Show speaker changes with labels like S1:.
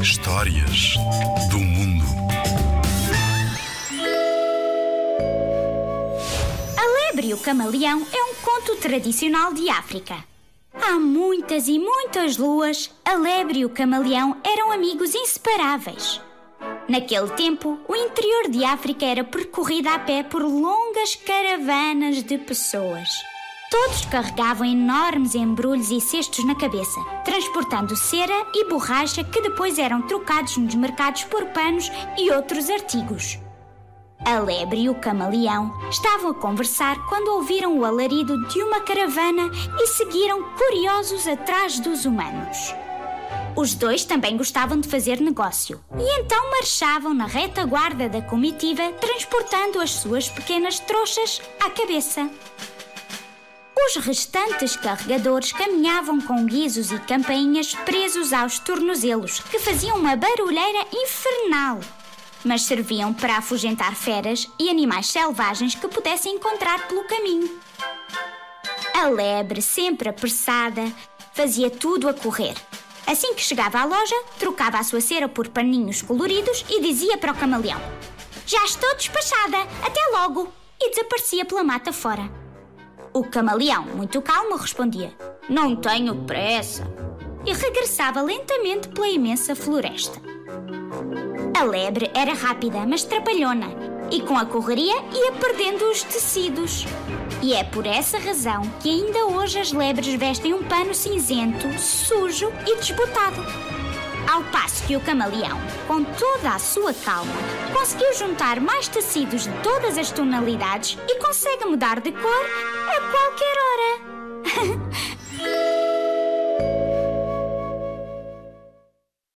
S1: Histórias do mundo.
S2: A Lebre e o Camaleão é um conto tradicional de África. Há muitas e muitas luas, a lebre e o camaleão eram amigos inseparáveis. Naquele tempo, o interior de África era percorrido a pé por longas caravanas de pessoas. Todos carregavam enormes embrulhos e cestos na cabeça, transportando cera e borracha que depois eram trocados nos mercados por panos e outros artigos. A lebre e o camaleão estavam a conversar quando ouviram o alarido de uma caravana e seguiram curiosos atrás dos humanos. Os dois também gostavam de fazer negócio e então marchavam na retaguarda da comitiva, transportando as suas pequenas trouxas à cabeça. Os restantes carregadores caminhavam com guizos e campainhas presos aos tornozelos, que faziam uma barulheira infernal. Mas serviam para afugentar feras e animais selvagens que pudessem encontrar pelo caminho. A lebre, sempre apressada, fazia tudo a correr. Assim que chegava à loja, trocava a sua cera por paninhos coloridos e dizia para o camaleão: Já estou despachada, até logo! E desaparecia pela mata fora. O camaleão, muito calmo, respondia: Não tenho pressa. E regressava lentamente pela imensa floresta. A lebre era rápida, mas trapalhona, e com a correria ia perdendo os tecidos. E é por essa razão que ainda hoje as lebres vestem um pano cinzento, sujo e desbotado. Ao passo que o camaleão, com toda a sua calma, conseguiu juntar mais tecidos de todas as tonalidades e consegue mudar de cor a qualquer hora.